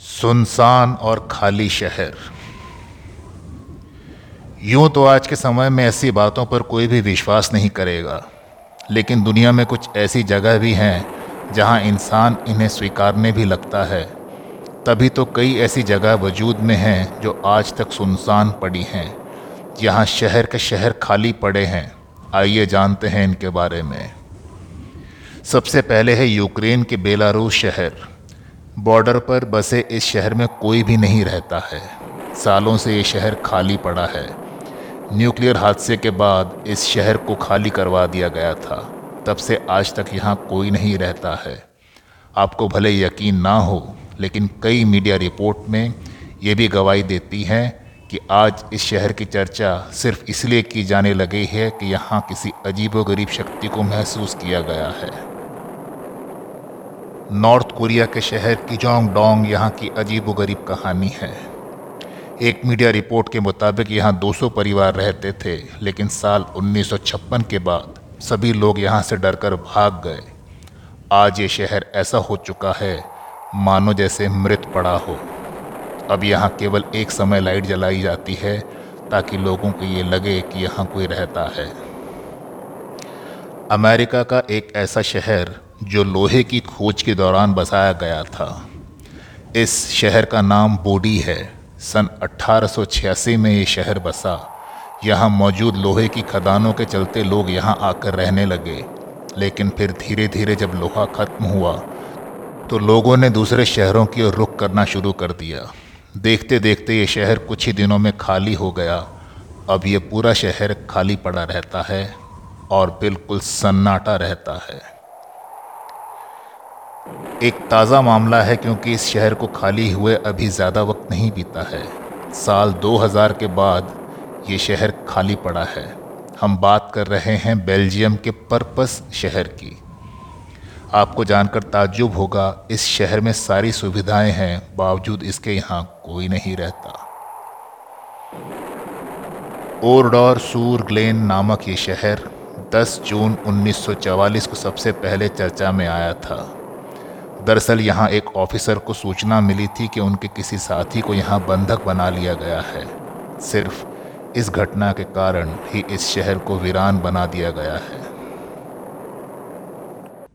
सुनसान और खाली शहर। यूँ तो आज के समय में ऐसी बातों पर कोई भी विश्वास नहीं करेगा, लेकिन दुनिया में कुछ ऐसी जगह भी हैं जहाँ इंसान इन्हें स्वीकारने भी लगता है। तभी तो कई ऐसी जगह वजूद में हैं जो आज तक सुनसान पड़ी हैं, जहाँ शहर के शहर खाली पड़े हैं। आइए जानते हैं इनके बारे में। सबसे पहले है यूक्रेन के बेलारूस शहर। बॉर्डर पर बसे इस शहर में कोई भी नहीं रहता है। सालों से ये शहर खाली पड़ा है। न्यूक्लियर हादसे के बाद इस शहर को खाली करवा दिया गया था। तब से आज तक यहाँ कोई नहीं रहता है। आपको भले यकीन ना हो, लेकिन कई मीडिया रिपोर्ट में ये भी गवाही देती हैं कि आज इस शहर की चर्चा सिर्फ़ इसलिए की जाने लगी है कि यहाँ किसी अजीबोगरीब शक्ति को महसूस किया गया है। नॉर्थ कोरिया के शहर किजोंग डोंग यहाँ की अजीब गरीब कहानी है। एक मीडिया रिपोर्ट के मुताबिक यहाँ 200 परिवार रहते थे, लेकिन साल 1956 के बाद सभी लोग यहाँ से डरकर भाग गए। आज ये शहर ऐसा हो चुका है, मानो जैसे मृत पड़ा हो। अब यहाँ केवल एक समय लाइट जलाई जाती है, ताकि लोगों को ये लगे कि यहाँ कोई रहता है। अमेरिका का एक ऐसा शहर जो लोहे की खोज के दौरान बसाया गया था। इस शहर का नाम बोडी है। सन 1886 में ये शहर बसा। यहाँ मौजूद लोहे की खदानों के चलते लोग यहाँ आकर रहने लगे। लेकिन फिर धीरे धीरे जब लोहा खत्म हुआ तो लोगों ने दूसरे शहरों की ओर रुख करना शुरू कर दिया। देखते देखते ये शहर कुछ ही दिनों में खाली हो गया। अब ये पूरा शहर खाली पड़ा रहता है और बिल्कुल सन्नाटा रहता है। एक ताज़ा मामला है क्योंकि इस शहर को खाली हुए अभी ज़्यादा वक्त नहीं बीता है। साल 2000 के बाद ये शहर खाली पड़ा है। हम बात कर रहे हैं बेल्जियम के पर्पस शहर की। आपको जानकर ताज्जुब होगा, इस शहर में सारी सुविधाएँ हैं, बावजूद इसके यहाँ कोई नहीं रहता। ओरडोर सूर ग्लेन नामक ये शहर 10 जून 1944 को सबसे पहले चर्चा में आया था। दरअसल यहाँ एक ऑफिसर को सूचना मिली थी कि उनके किसी साथी को यहाँ बंधक बना लिया गया है। सिर्फ़ इस घटना के कारण ही इस शहर को वीरान बना दिया गया है।